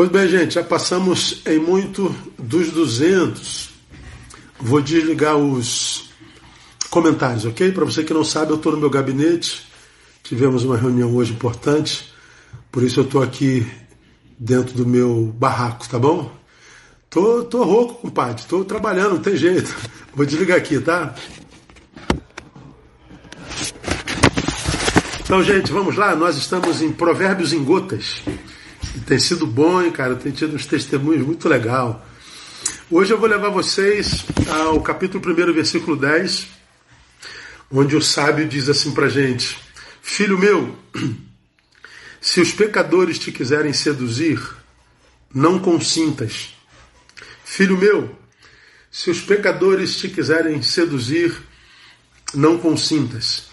Pois bem, gente, já passamos em muito dos 200. Vou desligar os comentários, ok? Para você que não sabe, eu estou no meu gabinete. Tivemos uma reunião hoje importante, por isso eu estou aqui dentro do meu barraco, tá bom? Tô, tô rouco, compadre. Tô trabalhando, não tem jeito. Vou desligar aqui, tá? Então, gente, vamos lá. Nós estamos em Provérbios em Gotas. Tem sido bom, hein, cara? Tem tido uns testemunhos muito legal. Hoje eu vou levar vocês ao capítulo 1, versículo 10, onde o sábio diz assim pra gente: Filho meu, se os pecadores te quiserem seduzir, não consintas. Filho meu, se os pecadores te quiserem seduzir, não consintas.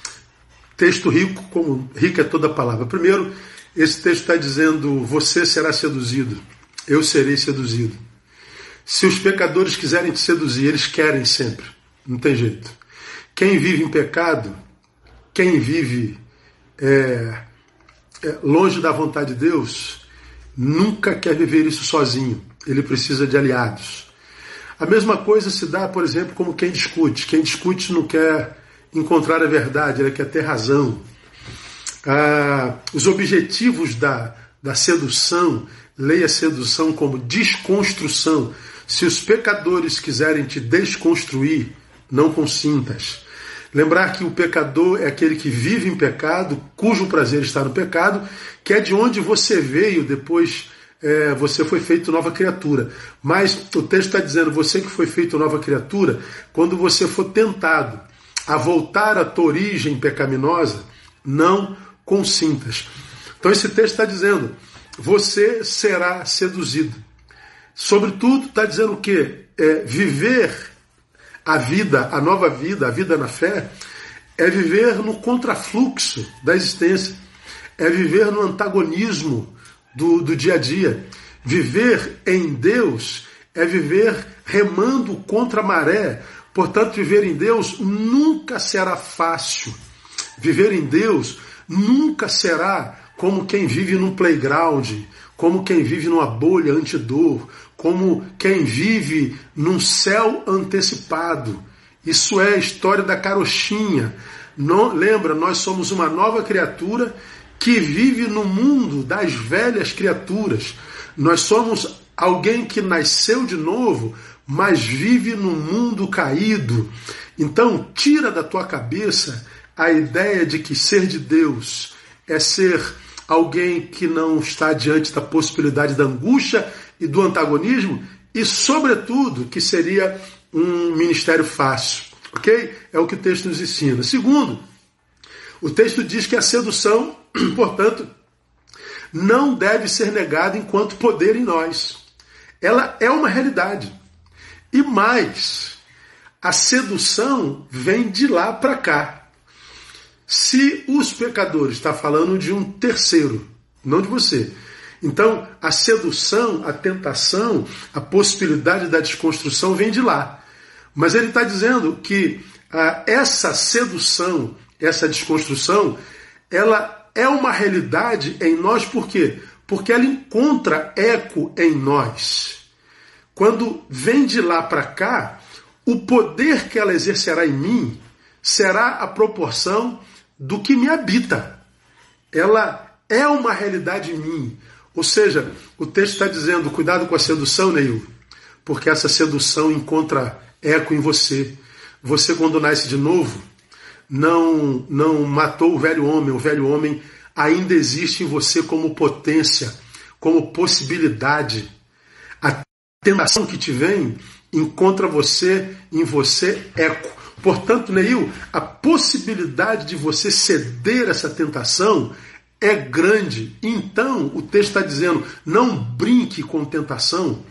Texto rico, como rica é toda a palavra. Primeiro, esse texto está dizendo: você será seduzido, eu serei seduzido. Se os pecadores quiserem te seduzir, eles querem sempre, não tem jeito. Quem vive em pecado, quem vive é, é, longe da vontade de Deus, nunca quer viver isso sozinho. Ele precisa de aliados. A mesma coisa se dá, por exemplo, como quem discute. Quem discute não quer encontrar a verdade, ele quer ter razão ah, os objetivos da, da sedução, leia sedução como desconstrução. Se os pecadores quiserem te desconstruir, não consintas. Lembrar que o pecador é aquele que vive em pecado, cujo prazer está no pecado, que é de onde você veio depois é, você foi feito nova criatura. Mas o texto está dizendo, você que foi feito nova criatura, quando você for tentado a voltar à tua origem pecaminosa, não consintas. Então esse texto está dizendo: você será seduzido. Sobretudo, está dizendo o quê? É, viver a vida, a nova vida, a vida na fé, é viver no contrafluxo da existência, é viver no antagonismo do, do dia a dia. Viver em Deus é viver remando contra a maré. Portanto, viver em Deus nunca será fácil. Viver em Deus nunca será como quem vive num playground, como quem vive numa bolha antidor, como quem vive num céu antecipado. Isso é a história da carochinha. Não, lembra, nós somos uma nova criatura que vive no mundo das velhas criaturas. Nós somos alguém que nasceu de novo, mas vive no mundo caído. Então, tira da tua cabeça a ideia de que ser de Deus é ser alguém que não está diante da possibilidade da angústia e do antagonismo, e, sobretudo, que seria um ministério fácil. Ok? É o que o texto nos ensina. Segundo, o texto diz que a sedução, portanto, não deve ser negada enquanto poder em nós. Ela é uma realidade. E mais, a sedução vem de lá para cá. Se os pecadores, está falando de um terceiro, não de você. Então, a sedução, a tentação, a possibilidade da desconstrução vem de lá. Mas ele está dizendo que ah, essa sedução, essa desconstrução, ela é uma realidade em nós, por quê? Porque ela encontra eco em nós. Quando vem de lá para cá, o poder que ela exercerá em mim será a proporção do que me habita. Ela é uma realidade em mim. Ou seja, o texto está dizendo: cuidado com a sedução, Neil, porque essa sedução encontra eco em você. Você, quando nasce de novo, não, não matou o velho homem. O velho homem ainda existe em você como potência, como possibilidade. A tentação que te vem encontra você em você eco. Portanto, Neil, a possibilidade de você ceder essa tentação é grande. Então, o texto está dizendo: não brinque com tentação,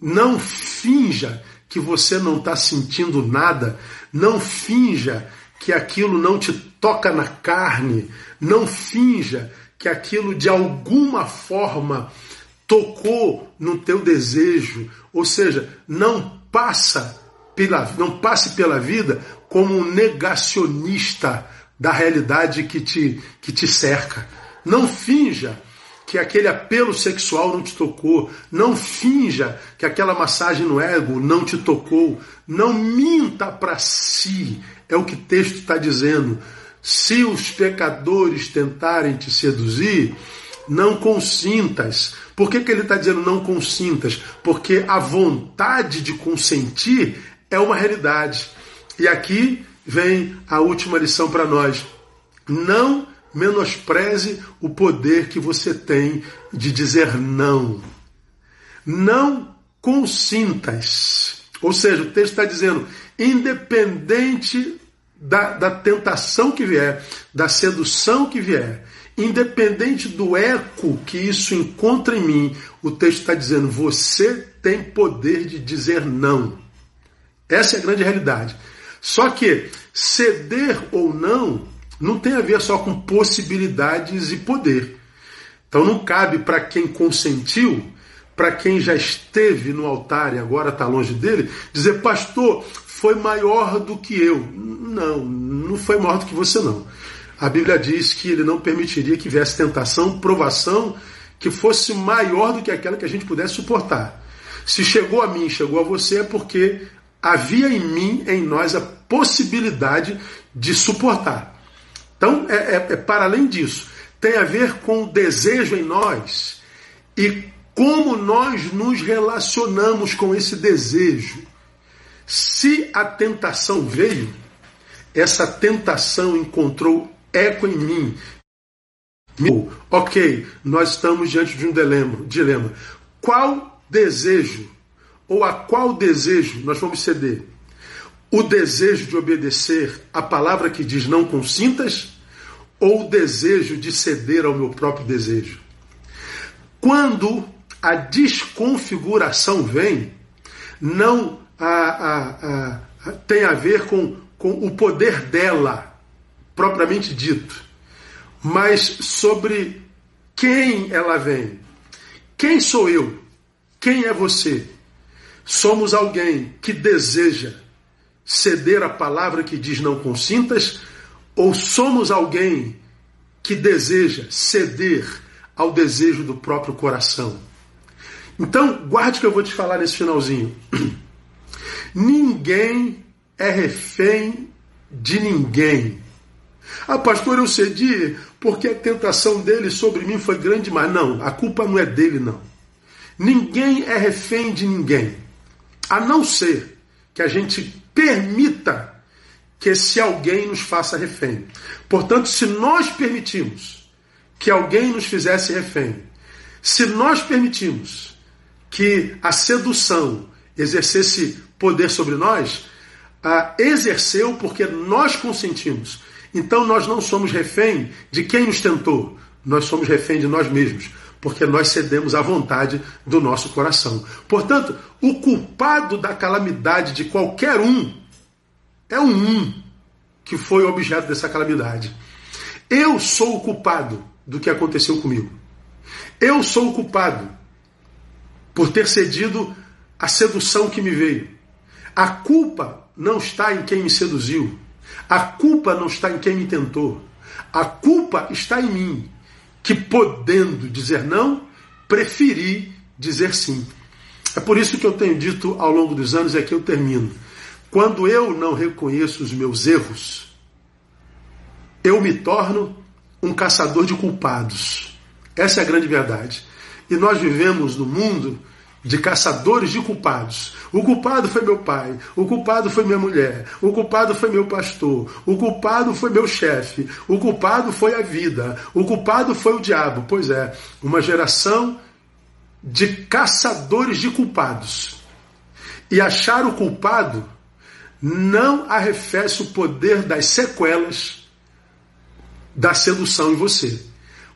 não finja que você não está sentindo nada, não finja que aquilo não te toca na carne, não finja que aquilo de alguma forma tocou no teu desejo, ou seja, não passa pela, não passe pela vida como um negacionista da realidade que te, que te cerca. Não finja que aquele apelo sexual não te tocou. Não finja que aquela massagem no ego não te tocou. Não minta para si. É o que o texto está dizendo. Se os pecadores tentarem te seduzir, não consintas. Por que, que ele está dizendo não consintas? Porque a vontade de consentir é uma realidade. E aqui vem a última lição para nós. Não menospreze o poder que você tem de dizer não. Não consintas. Ou seja, o texto está dizendo, independente da, da tentação que vier, da sedução que vier, independente do eco que isso encontra em mim, o texto está dizendo: você tem poder de dizer não. Essa é a grande realidade. Só que ceder ou não não tem a ver só com possibilidades e poder. Então não cabe para quem consentiu, para quem já esteve no altar e agora está longe dele, dizer, pastor, foi maior do que eu. Não, não foi maior do que você não. A Bíblia diz que ele não permitiria que viesse tentação, provação que fosse maior do que aquela que a gente pudesse suportar. Se chegou a mim, chegou a você, é porque havia em mim, em nós, a possibilidade de suportar. Então, é, é, é para além disso. Tem a ver com o desejo em nós e como nós nos relacionamos com esse desejo. Se a tentação veio, essa tentação encontrou eco em mim. Ok, nós estamos diante de um dilema. dilema. Qual desejo, ou a qual desejo nós vamos ceder? O desejo de obedecer a palavra que diz não consintas, ou o desejo de ceder ao meu próprio desejo? Quando a desconfiguração vem, não a, a, a, tem a ver com, com o poder dela, propriamente dito, mas sobre quem ela vem. Quem sou eu? Quem é você? Somos alguém que deseja ceder a palavra que diz não consintas, ou somos alguém que deseja ceder ao desejo do próprio coração? Então, guarde que eu vou te falar nesse finalzinho. Ninguém é refém de ninguém. Ah, pastor, eu cedi porque a tentação dele sobre mim foi grande, mas não, a culpa não é dele, não. Ninguém é refém de ninguém, a não ser que a gente permita que esse alguém nos faça refém. Portanto, se nós permitimos que alguém nos fizesse refém, se nós permitimos que a sedução exercesse poder sobre nós, a exerceu porque nós consentimos. Então nós não somos refém de quem nos tentou, nós somos refém de nós mesmos, porque nós cedemos à vontade do nosso coração. Portanto, o culpado da calamidade de qualquer um é o um que foi objeto dessa calamidade. Eu sou o culpado do que aconteceu comigo. Eu sou o culpado por ter cedido à sedução que me veio. A culpa não está em quem me seduziu. A culpa não está em quem me tentou. A culpa está em mim, que podendo dizer não, preferi dizer sim. É por isso que eu tenho dito ao longo dos anos, e aqui eu termino. Quando eu não reconheço os meus erros, eu me torno um caçador de culpados. Essa é a grande verdade. E nós vivemos no mundo de caçadores de culpados. O culpado foi meu pai, o culpado foi minha mulher, o culpado foi meu pastor, o culpado foi meu chefe, o culpado foi a vida, o culpado foi o diabo. Pois é, uma geração de caçadores de culpados. E achar o culpado não arrefece o poder das sequelas da sedução em você.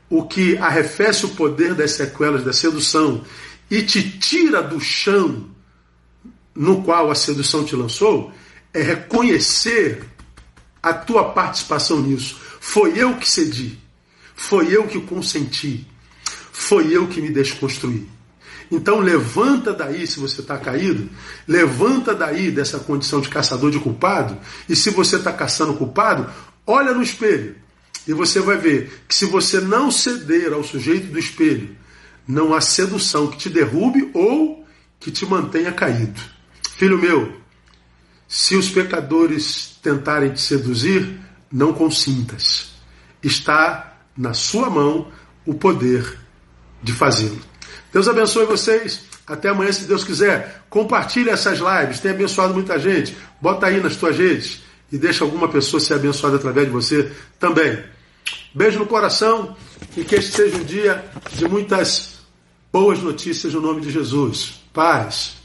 O que arrefece o poder das sequelas da sedução e te tira do chão no qual a sedução te lançou, é reconhecer a tua participação nisso. Foi eu que cedi, foi eu que consenti, foi eu que me desconstruí. Então levanta daí, se você está caído, levanta daí dessa condição de caçador de culpado, e se você está caçando culpado, olha no espelho E você vai ver que se você não ceder ao sujeito do espelho, não há sedução que te derrube ou que te mantenha caído. Filho meu, se os pecadores tentarem te seduzir, não consintas. Está na sua mão o poder de fazê-lo. Deus abençoe vocês. Até amanhã, se Deus quiser. Compartilhe essas lives. Tem abençoado muita gente. Bota aí nas tuas redes e deixa alguma pessoa ser abençoada através de você também. Beijo no coração e que este seja um dia de muitas boas notícias no nome de Jesus. Paz.